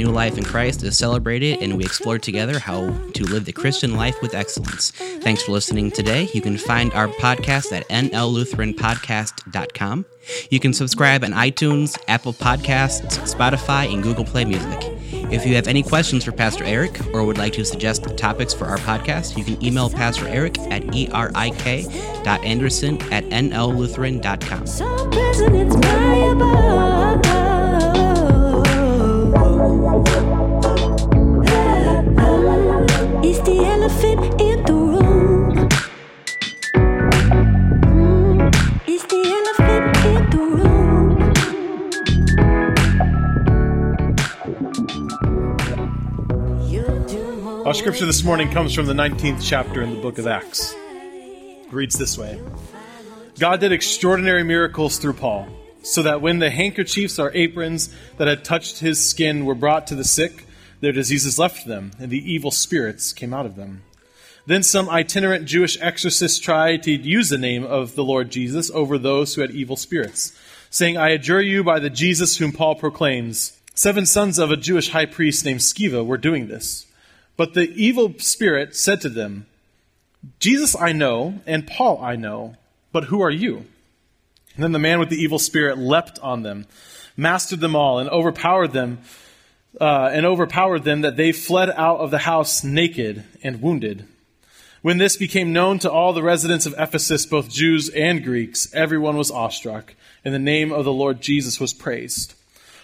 new life in Christ is celebrated and we explore together how to live the Christian life with excellence. Thanks for listening today. You can find our podcast at nllutheranpodcast.com. You can subscribe on iTunes, Apple Podcasts, Spotify, and Google Play Music. If you have any questions for Pastor Eric or would like to suggest topics for our podcast, you can email Pastor Eric at erik.anderson at nllutheran.com. So Our scripture this morning comes from the 19th chapter in the book of Acts. It reads this way. God did extraordinary miracles through Paul, so that when the handkerchiefs or aprons that had touched his skin were brought to the sick, their diseases left them, and the evil spirits came out of them. Then some itinerant Jewish exorcists tried to use the name of the Lord Jesus over those who had evil spirits, saying, I adjure you by the Jesus whom Paul proclaims. Seven sons of a Jewish high priest named Sceva were doing this. But the evil spirit said to them, Jesus I know, and Paul I know, but who are you? And then the man with the evil spirit leapt on them, mastered them all, and overpowered them, uh, and overpowered them that they fled out of the house naked and wounded. When this became known to all the residents of Ephesus, both Jews and Greeks, everyone was awestruck, and the name of the Lord Jesus was praised.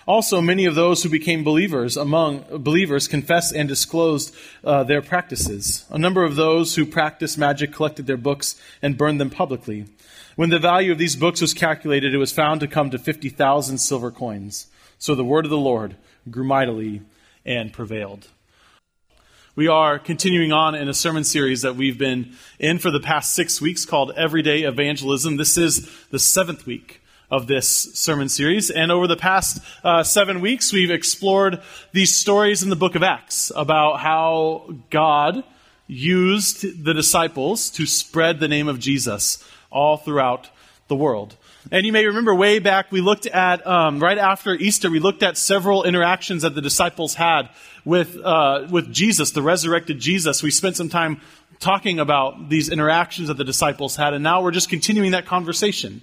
Also, many of those who became believers among believers confessed and disclosed uh, their practices. A number of those who practiced magic collected their books and burned them publicly. When the value of these books was calculated, it was found to come to 50,000 silver coins. So the word of the Lord grew mightily and prevailed. We are continuing on in a sermon series that we've been in for the past six weeks called Everyday Evangelism. This is the seventh week of this sermon series. And over the past uh, seven weeks, we've explored these stories in the book of Acts about how God used the disciples to spread the name of Jesus all throughout the world. And you may remember way back, we looked at, um, right after Easter, we looked at several interactions that the disciples had with, uh, with Jesus, the resurrected Jesus. We spent some time talking about these interactions that the disciples had, and now we're just continuing that conversation.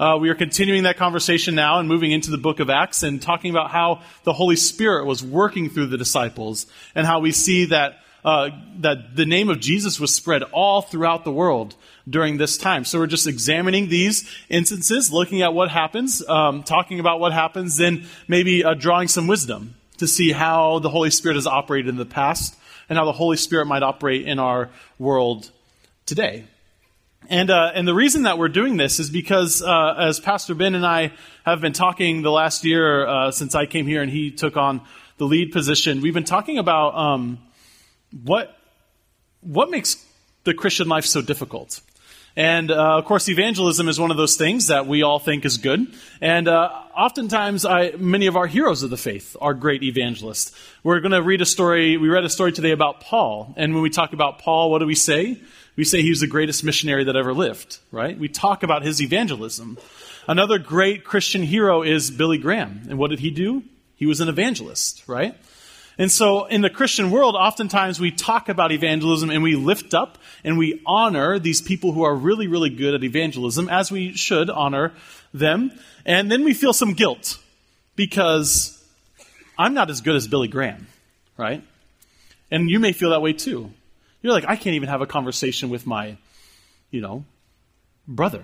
Uh, we are continuing that conversation now and moving into the book of Acts and talking about how the Holy Spirit was working through the disciples and how we see that uh, that the name of Jesus was spread all throughout the world during this time. So we're just examining these instances, looking at what happens, um, talking about what happens, then maybe uh, drawing some wisdom to see how the Holy Spirit has operated in the past and how the Holy Spirit might operate in our world today. And, uh, and the reason that we're doing this is because, uh, as Pastor Ben and I have been talking the last year uh, since I came here and he took on the lead position, we've been talking about um, what, what makes the Christian life so difficult. And uh, of course, evangelism is one of those things that we all think is good. And uh, oftentimes, I, many of our heroes of the faith are great evangelists. We're going to read a story. We read a story today about Paul. And when we talk about Paul, what do we say? We say he was the greatest missionary that ever lived, right? We talk about his evangelism. Another great Christian hero is Billy Graham. And what did he do? He was an evangelist, right? And so in the Christian world, oftentimes we talk about evangelism and we lift up and we honor these people who are really, really good at evangelism, as we should honor them. And then we feel some guilt because I'm not as good as Billy Graham, right? And you may feel that way too. You're like, I can't even have a conversation with my, you know, brother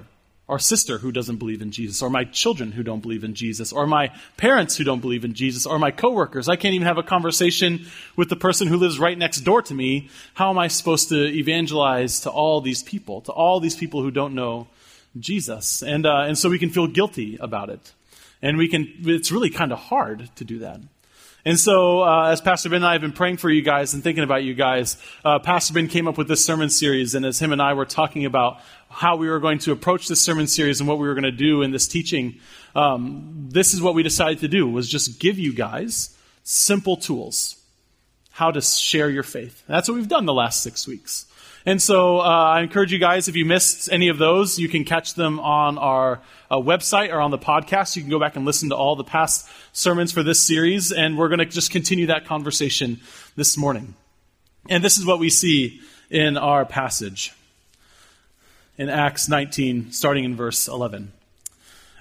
or sister who doesn't believe in Jesus, or my children who don't believe in Jesus, or my parents who don't believe in Jesus, or my coworkers. I can't even have a conversation with the person who lives right next door to me. How am I supposed to evangelize to all these people, to all these people who don't know Jesus? And, uh, and so we can feel guilty about it. And we can, it's really kind of hard to do that. And so, uh, as Pastor Ben and I have been praying for you guys and thinking about you guys, uh, Pastor Ben came up with this sermon series. And as him and I were talking about how we were going to approach this sermon series and what we were going to do in this teaching, um, this is what we decided to do: was just give you guys simple tools how to share your faith. And that's what we've done the last six weeks. And so uh, I encourage you guys, if you missed any of those, you can catch them on our uh, website or on the podcast. You can go back and listen to all the past sermons for this series, and we're going to just continue that conversation this morning. And this is what we see in our passage in Acts 19, starting in verse 11.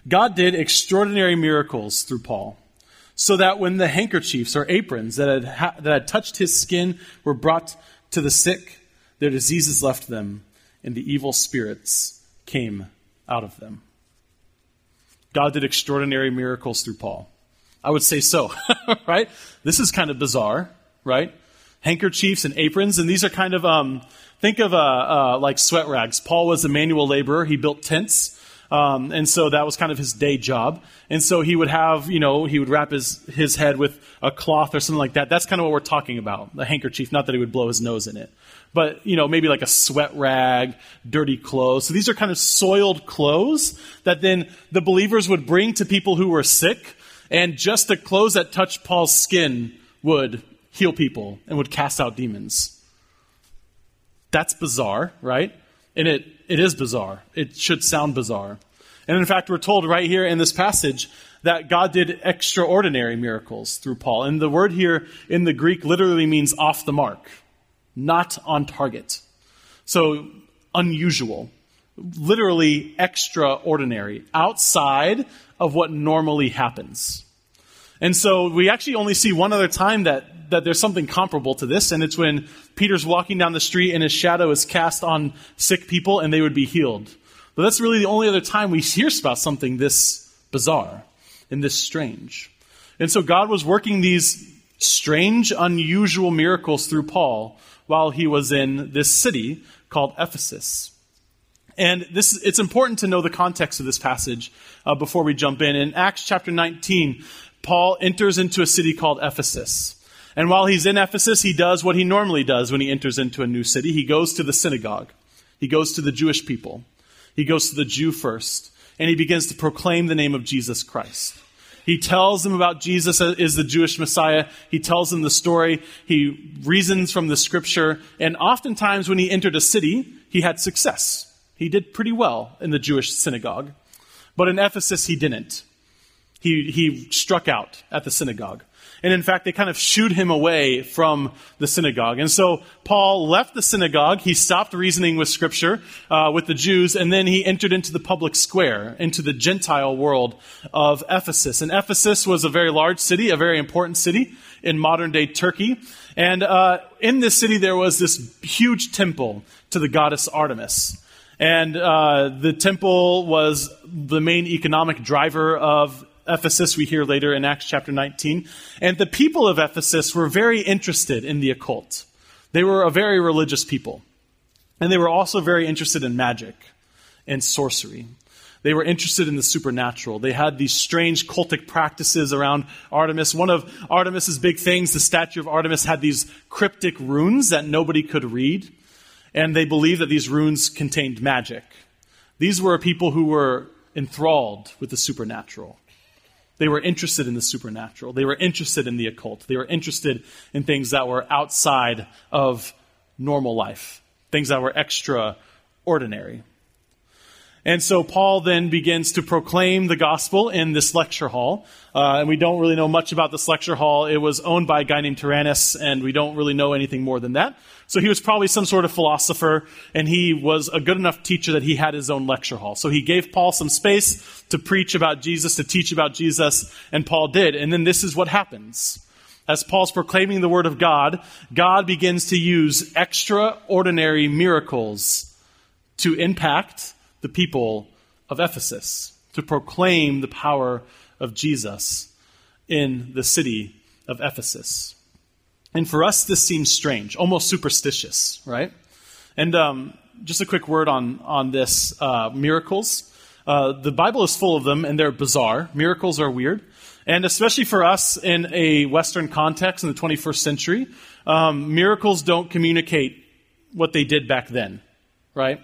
God did extraordinary miracles through Paul, so that when the handkerchiefs or aprons that had, ha- that had touched his skin were brought to the sick, their diseases left them, and the evil spirits came out of them. God did extraordinary miracles through Paul. I would say so, right? This is kind of bizarre, right? Handkerchiefs and aprons, and these are kind of, um, think of uh, uh, like sweat rags. Paul was a manual laborer, he built tents. Um, and so that was kind of his day job. And so he would have, you know, he would wrap his, his head with a cloth or something like that. That's kind of what we're talking about, a handkerchief. Not that he would blow his nose in it but you know maybe like a sweat rag dirty clothes so these are kind of soiled clothes that then the believers would bring to people who were sick and just the clothes that touched paul's skin would heal people and would cast out demons that's bizarre right and it, it is bizarre it should sound bizarre and in fact we're told right here in this passage that God did extraordinary miracles through Paul. And the word here in the Greek literally means off the mark not on target. So, unusual, literally extraordinary, outside of what normally happens. And so we actually only see one other time that, that there's something comparable to this, and it's when Peter's walking down the street and his shadow is cast on sick people and they would be healed. But that's really the only other time we hear about something this bizarre and this strange. And so God was working these strange, unusual miracles through Paul while he was in this city called Ephesus. And this, it's important to know the context of this passage uh, before we jump in. In Acts chapter 19, Paul enters into a city called Ephesus. And while he's in Ephesus, he does what he normally does when he enters into a new city. He goes to the synagogue. He goes to the Jewish people. He goes to the Jew first. And he begins to proclaim the name of Jesus Christ. He tells them about Jesus as the Jewish Messiah. He tells them the story. He reasons from the scripture. And oftentimes when he entered a city, he had success. He did pretty well in the Jewish synagogue. But in Ephesus, he didn't. He, he struck out at the synagogue. And in fact, they kind of shooed him away from the synagogue. And so Paul left the synagogue. He stopped reasoning with Scripture uh, with the Jews, and then he entered into the public square, into the Gentile world of Ephesus. And Ephesus was a very large city, a very important city in modern day Turkey. And uh, in this city, there was this huge temple to the goddess Artemis. And uh, the temple was the main economic driver of Ephesus, we hear later in Acts chapter 19. And the people of Ephesus were very interested in the occult. They were a very religious people. And they were also very interested in magic and sorcery. They were interested in the supernatural. They had these strange cultic practices around Artemis. One of Artemis's big things, the statue of Artemis, had these cryptic runes that nobody could read. And they believed that these runes contained magic. These were people who were enthralled with the supernatural. They were interested in the supernatural. They were interested in the occult. They were interested in things that were outside of normal life, things that were extraordinary. And so Paul then begins to proclaim the gospel in this lecture hall. Uh, and we don't really know much about this lecture hall. It was owned by a guy named Tyrannus, and we don't really know anything more than that. So he was probably some sort of philosopher, and he was a good enough teacher that he had his own lecture hall. So he gave Paul some space to preach about Jesus, to teach about Jesus, and Paul did. And then this is what happens. As Paul's proclaiming the word of God, God begins to use extraordinary miracles to impact the people of Ephesus to proclaim the power of Jesus in the city of Ephesus. And for us, this seems strange, almost superstitious, right? And um, just a quick word on, on this uh, miracles. Uh, the Bible is full of them, and they're bizarre. Miracles are weird. And especially for us in a Western context in the 21st century, um, miracles don't communicate what they did back then, right?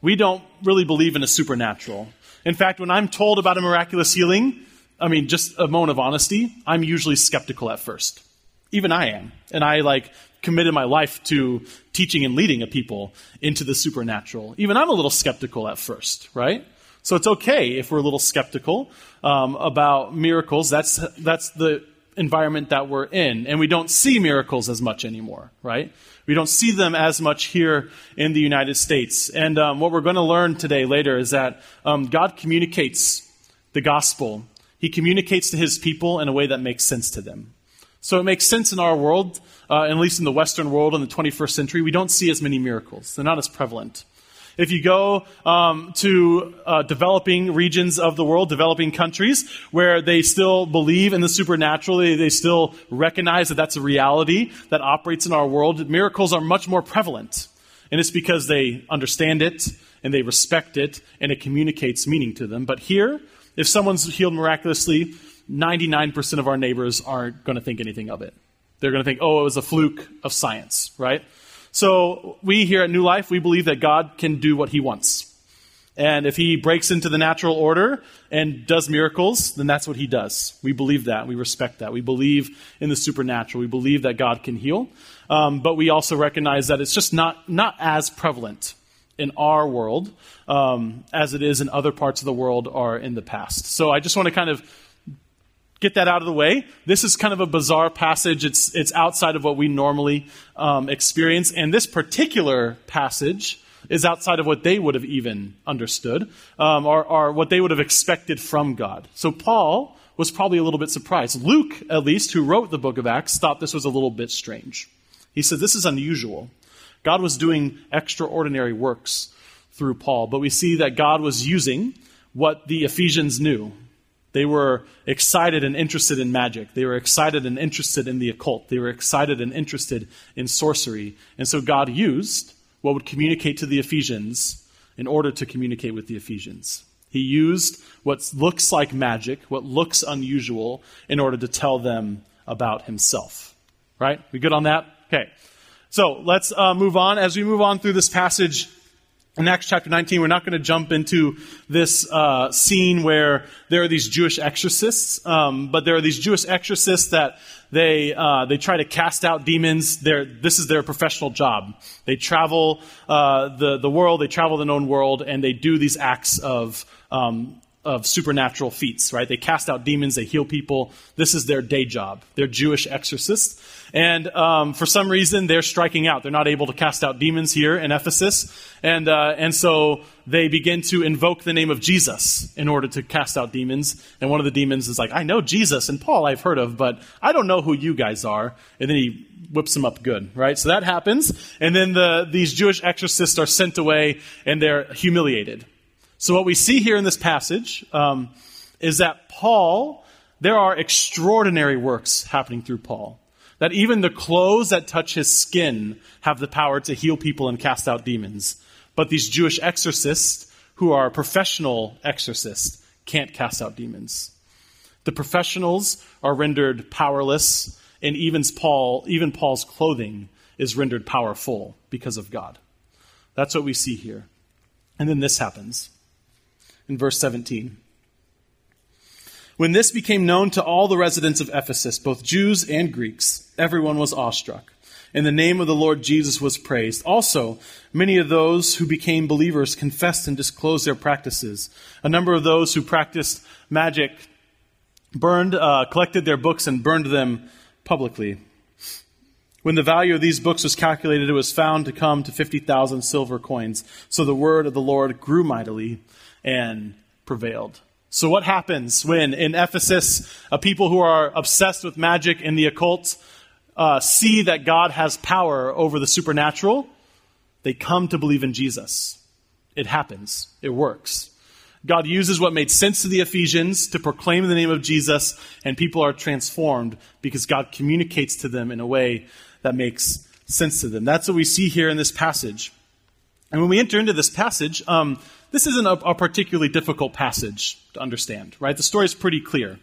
We don't really believe in a supernatural. In fact, when I'm told about a miraculous healing, I mean, just a moment of honesty, I'm usually skeptical at first, Even I am. And I like committed my life to teaching and leading a people into the supernatural. Even I'm a little skeptical at first, right? So it's okay if we're a little skeptical um, about miracles. That's that's the environment that we're in, and we don't see miracles as much anymore, right? We don't see them as much here in the United States. And um, what we're going to learn today later is that um, God communicates the gospel. He communicates to His people in a way that makes sense to them. So it makes sense in our world, uh, at least in the Western world in the 21st century. We don't see as many miracles. They're not as prevalent. If you go um, to uh, developing regions of the world, developing countries, where they still believe in the supernatural, they, they still recognize that that's a reality that operates in our world, miracles are much more prevalent. And it's because they understand it and they respect it and it communicates meaning to them. But here, if someone's healed miraculously, 99% of our neighbors aren't going to think anything of it. They're going to think, oh, it was a fluke of science, right? So we here at New Life, we believe that God can do what he wants. And if he breaks into the natural order and does miracles, then that's what he does. We believe that. We respect that. We believe in the supernatural. We believe that God can heal. Um, but we also recognize that it's just not, not as prevalent in our world um, as it is in other parts of the world or in the past. So I just want to kind of get that out of the way. This is kind of a bizarre passage. It's, it's outside of what we normally um, experience. And this particular passage is outside of what they would have even understood um, or, or what they would have expected from God. So Paul was probably a little bit surprised. Luke, at least, who wrote the book of Acts, thought this was a little bit strange. He said, This is unusual. God was doing extraordinary works through Paul, but we see that God was using what the Ephesians knew they were excited and interested in magic. They were excited and interested in the occult. They were excited and interested in sorcery. And so God used what would communicate to the Ephesians in order to communicate with the Ephesians. He used what looks like magic, what looks unusual, in order to tell them about himself. Right? We good on that? Okay. So let's uh, move on. As we move on through this passage, in Acts chapter 19, we're not going to jump into this uh, scene where there are these Jewish exorcists, um, but there are these Jewish exorcists that they uh, they try to cast out demons. They're, this is their professional job. They travel uh, the the world, they travel the known world, and they do these acts of um, of supernatural feats, right? They cast out demons, they heal people. This is their day job. They're Jewish exorcists. And um, for some reason, they're striking out. They're not able to cast out demons here in Ephesus. And, uh, and so they begin to invoke the name of Jesus in order to cast out demons. And one of the demons is like, I know Jesus and Paul I've heard of, but I don't know who you guys are. And then he whips them up good, right? So that happens. And then the, these Jewish exorcists are sent away and they're humiliated so, what we see here in this passage um, is that Paul, there are extraordinary works happening through Paul. That even the clothes that touch his skin have the power to heal people and cast out demons. But these Jewish exorcists, who are professional exorcists, can't cast out demons. The professionals are rendered powerless, and even Paul, even Paul's clothing is rendered powerful because of God. That's what we see here. And then this happens in verse 17. When this became known to all the residents of Ephesus, both Jews and Greeks, everyone was awestruck. And the name of the Lord Jesus was praised. Also, many of those who became believers confessed and disclosed their practices. A number of those who practiced magic burned, uh, collected their books and burned them publicly. When the value of these books was calculated, it was found to come to 50,000 silver coins. So the word of the Lord grew mightily and prevailed. So, what happens when in Ephesus, a people who are obsessed with magic and the occult uh, see that God has power over the supernatural? They come to believe in Jesus. It happens, it works. God uses what made sense to the Ephesians to proclaim the name of Jesus, and people are transformed because God communicates to them in a way that makes sense to them. That's what we see here in this passage. And when we enter into this passage, um, this isn't a, a, particularly difficult passage to understand, right? The story is pretty clear.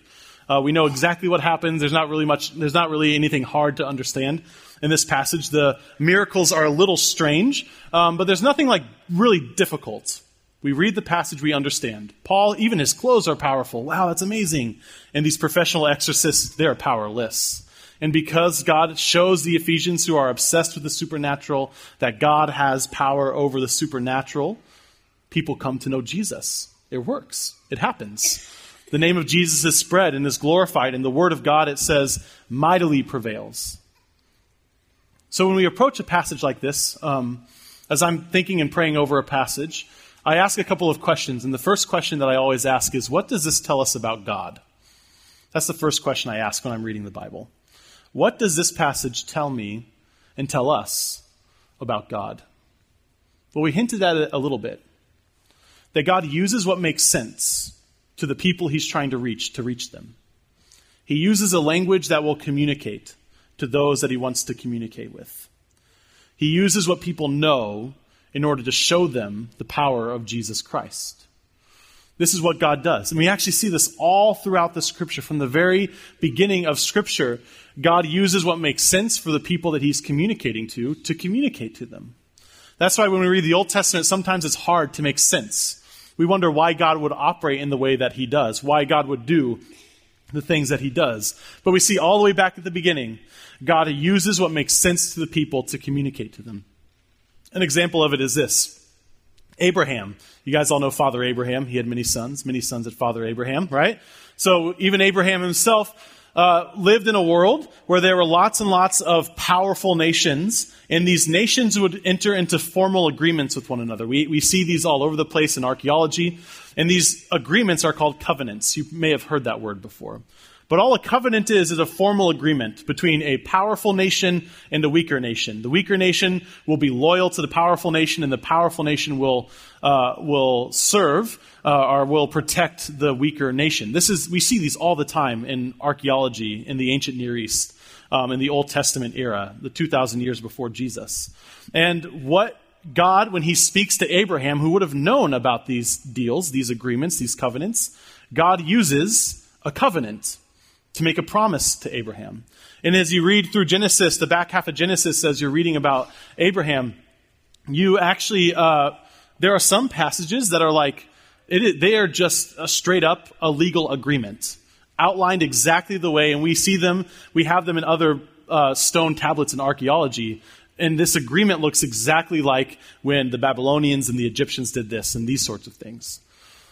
Uh, we know exactly what happens. There's not really much. There's not really anything hard to understand in this passage. The miracles are a little strange, um, but there's nothing like really difficult. We read the passage, we understand. Paul, even his clothes are powerful. Wow, that's amazing. And these professional exorcists, they're powerless. And because God shows the Ephesians who are obsessed with the supernatural that God has power over the supernatural, people come to know Jesus. It works, it happens. The name of Jesus is spread and is glorified, and the word of God, it says, mightily prevails. So when we approach a passage like this, um, as I'm thinking and praying over a passage, I ask a couple of questions. And the first question that I always ask is, What does this tell us about God? That's the first question I ask when I'm reading the Bible. What does this passage tell me and tell us about God? Well, we hinted at it a little bit. That God uses what makes sense to the people he's trying to reach to reach them. He uses a language that will communicate to those that he wants to communicate with. He uses what people know in order to show them the power of Jesus Christ. This is what God does. And we actually see this all throughout the scripture. From the very beginning of scripture, God uses what makes sense for the people that he's communicating to to communicate to them. That's why when we read the Old Testament, sometimes it's hard to make sense. We wonder why God would operate in the way that he does, why God would do the things that he does. But we see all the way back at the beginning, God uses what makes sense to the people to communicate to them. An example of it is this Abraham. You guys all know Father Abraham. He had many sons. Many sons had Father Abraham, right? So even Abraham himself uh, lived in a world where there were lots and lots of powerful nations, and these nations would enter into formal agreements with one another. We, we see these all over the place in archaeology, and these agreements are called covenants. You may have heard that word before. But all a covenant is is a formal agreement between a powerful nation and a weaker nation. The weaker nation will be loyal to the powerful nation, and the powerful nation will uh, will serve uh, or will protect the weaker nation. This is we see these all the time in archaeology in the ancient Near East, um, in the Old Testament era, the two thousand years before Jesus. And what God, when He speaks to Abraham, who would have known about these deals, these agreements, these covenants, God uses a covenant to make a promise to Abraham. And as you read through Genesis, the back half of Genesis, as you're reading about Abraham, you actually, uh, there are some passages that are like, they are just a straight up a legal agreement, outlined exactly the way, and we see them, we have them in other uh, stone tablets in archaeology. And this agreement looks exactly like when the Babylonians and the Egyptians did this and these sorts of things.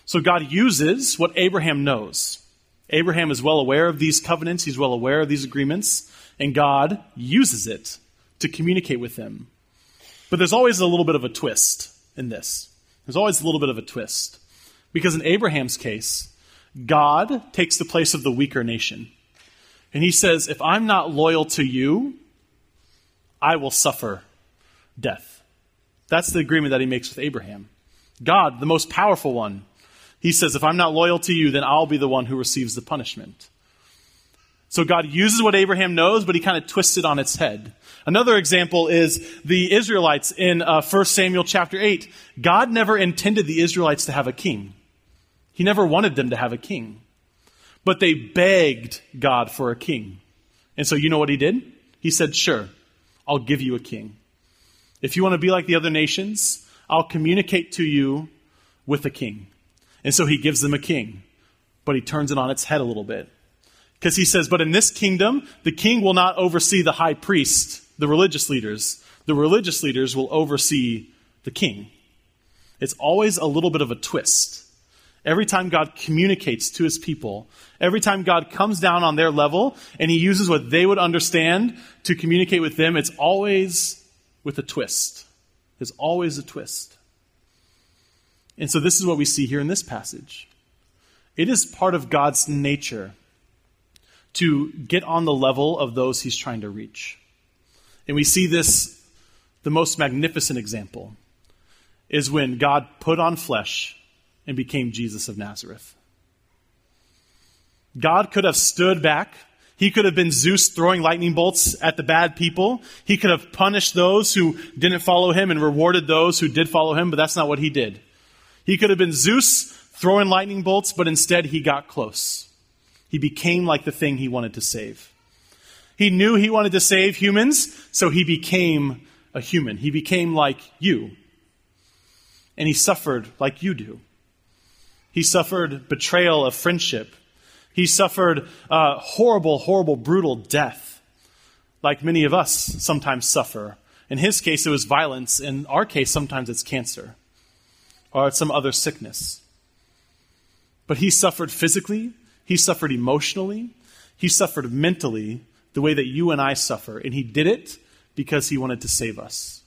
So God uses what Abraham knows. Abraham is well aware of these covenants, he's well aware of these agreements, and God uses it to communicate with him. But there's always a little bit of a twist in this. There's always a little bit of a twist. Because in Abraham's case, God takes the place of the weaker nation. And he says, If I'm not loyal to you, I will suffer death. That's the agreement that he makes with Abraham. God, the most powerful one, he says, If I'm not loyal to you, then I'll be the one who receives the punishment. So God uses what Abraham knows, but he kind of twists it on its head. Another example is the Israelites in uh, 1 Samuel chapter 8. God never intended the Israelites to have a king. He never wanted them to have a king. But they begged God for a king. And so you know what he did? He said, Sure, I'll give you a king. If you want to be like the other nations, I'll communicate to you with a king. And so he gives them a king, but he turns it on its head a little bit. Because he says, But in this kingdom, the king will not oversee the high priest, the religious leaders. The religious leaders will oversee the king. It's always a little bit of a twist. Every time God communicates to his people, every time God comes down on their level and he uses what they would understand to communicate with them, it's always with a twist. There's always a twist. And so this is what we see here in this passage. It is part of God's nature to get on the level of those he's trying to reach. And we see this, the most magnificent example is when God put on flesh and became Jesus of Nazareth. God could have stood back. He could have been Zeus throwing lightning bolts at the bad people. He could have punished those who didn't follow him and rewarded those who did follow him, but that's not what he did. He could have been Zeus throwing lightning bolts, but instead he got close. He became like the thing he wanted to save. He knew he wanted to save humans, so he became a human. He became like you. And he suffered like you do. He suffered betrayal of friendship. He suffered uh, horrible, horrible, brutal death. like many of us sometimes suffer. In his case, it was violence. In our case, sometimes it's cancer or some other sickness. But he suffered physically, he suffered emotionally, he suffered mentally the way that you and I suffer. And he did it because he wanted to save us.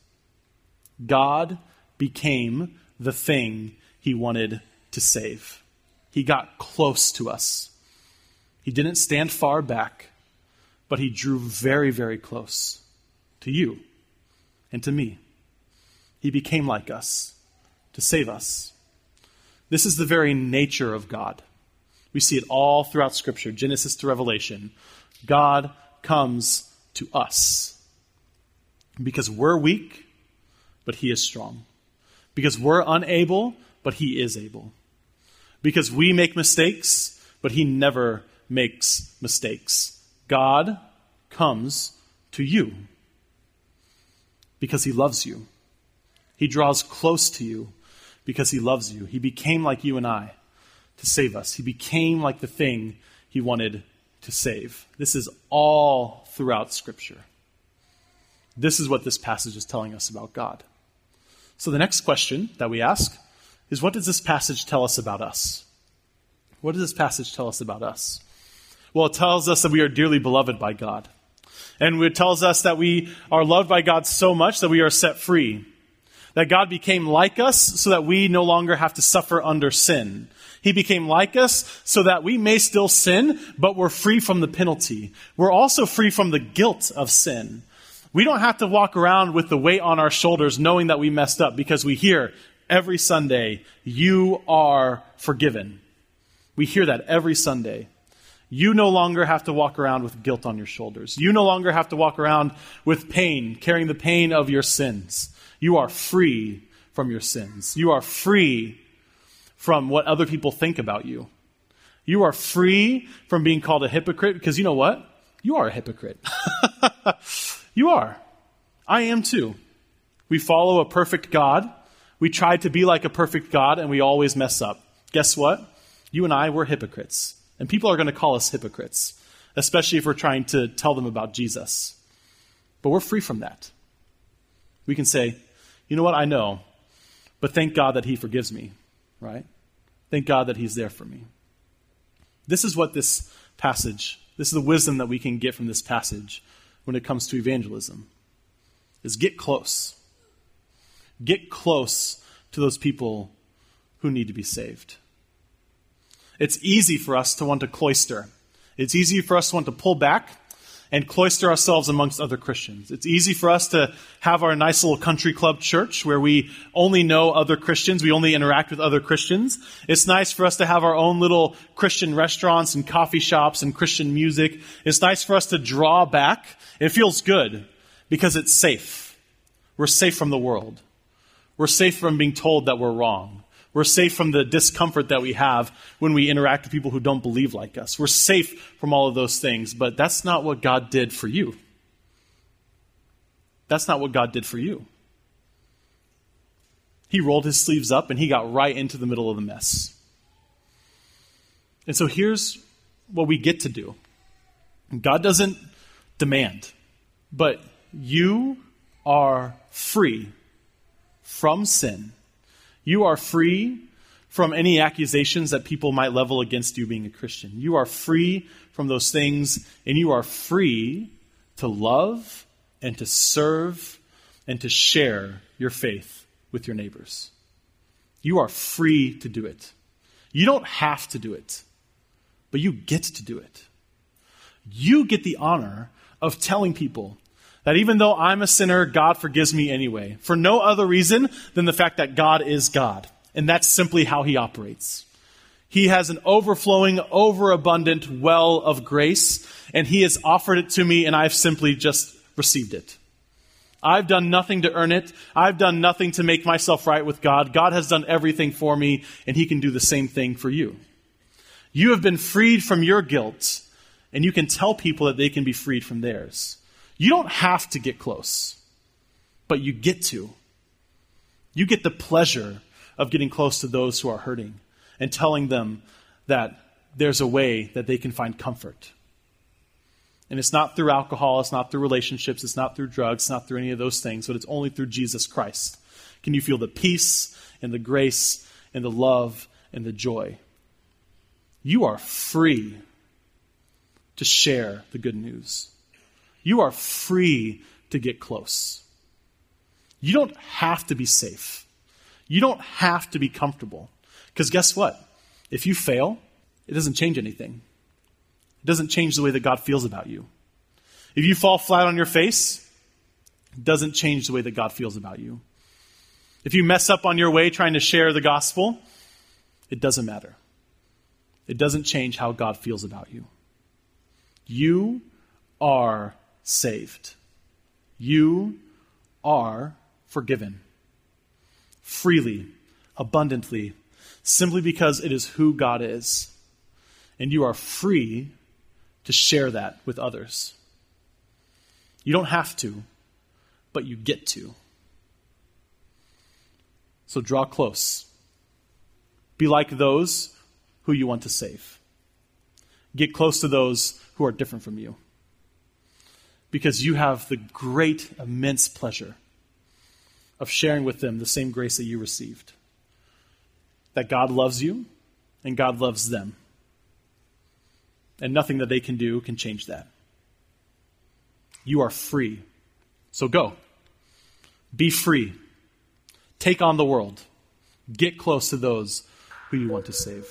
God became the thing he wanted to save. He got close to us. He didn't stand far back, but he drew very, very close to you and to me. He became like us to save us. This is the very nature of God. We see it all throughout Scripture, Genesis to Revelation. God comes to us because we're weak, but He is strong. Because we're unable, but He is able. Because we make mistakes, but He never makes mistakes. God comes to you because He loves you. He draws close to you because He loves you. He became like you and I to save us. He became like the thing He wanted to save. This is all throughout Scripture. This is what this passage is telling us about God. So the next question that we ask is what does this passage tell us about us? What does this passage tell us about us? Well, it tells us that we are dearly beloved by God. And it tells us that we are loved by God so much that we are set free. That God became like us so that we no longer have to suffer under sin. He became like us so that we may still sin, but we're free from the penalty. We're also free from the guilt of sin. We don't have to walk around with the weight on our shoulders knowing that we messed up because we hear every Sunday, you are forgiven. We hear that every Sunday. You no longer have to walk around with guilt on your shoulders. You no longer have to walk around with pain, carrying the pain of your sins. You are free from your sins. You are free from what other people think about you. You are free from being called a hypocrite because you know what? You are a hypocrite. you are. I am too. We follow a perfect God. We try to be like a perfect God and we always mess up. Guess what? You and I, we're hypocrites. And people are going to call us hypocrites, especially if we're trying to tell them about Jesus. But we're free from that. We can say, you know what, I know, but thank God that He forgives me, right? Thank God that He's there for me. This is what this passage, this is the wisdom that we can get from this passage when it comes to evangelism, is get close. Get close to those people who need to be saved. It's easy for us to want to cloister. It's easy for us to want to pull back and cloister ourselves amongst other Christians. It's easy for us to have our nice little country club church where we only know other Christians, we only interact with other Christians. It's nice for us to have our own little Christian restaurants and coffee shops and Christian music. It's nice for us to draw back. It feels good because it's safe. We're safe from the world. We're safe from being told that we're wrong. We're safe from the discomfort that we have when we interact with people who don't believe like us. We're safe from all of those things, but that's not what God did for you. That's not what God did for you. He rolled his sleeves up and he got right into the middle of the mess. And so here's what we get to do God doesn't demand, but you are free from sin you are free from any accusations that people might level against you being a Christian. You are free from those things, and you are free to love and to serve and to share your faith with your neighbors. You are free to do it. You don't have to do it, but you get to do it. You get the honor of telling people that even though I'm a sinner, God forgives me anyway, for no other reason than the fact that God is God. And that's simply how He operates. He has an overflowing, overabundant well of grace, and He has offered it to me, and I've simply just received it. I've done nothing to earn it. I've done nothing to make myself right with God. God has done everything for me, and He can do the same thing for you. You have been freed from your guilt, and you can tell people that they can be freed from theirs. You don't have to get close, but you get to. You get the pleasure of getting close to those who are hurting and telling them that there's a way that they can find comfort. And it's not through alcohol, it's not through relationships, it's not through drugs, it's not through any of those things, but it's only through Jesus Christ. Can you feel the peace and the grace and the love and the joy? You are free to share the good news. You are free to get close. You don't have to be safe. You don't have to be comfortable. Because guess what? If you fail, it doesn't change anything. It doesn't change the way that God feels about you. If you fall flat on your face, it doesn't change the way that God feels about you. If you mess up on your way trying to share the gospel, it doesn't matter. It doesn't change how God feels about you. You are saved. You are forgiven. Freely, abundantly, simply because it is who God is. And you are free to share that with others. You don't have to, but you get to. So draw close. Be like those who you want to save. Get close to those who are different from you. Because you have the great, immense pleasure of sharing with them the same grace that you received. That God loves you and God loves them. And nothing that they can do can change that. You are free. So go. Be free. Take on the world. Get close to those who you want to save.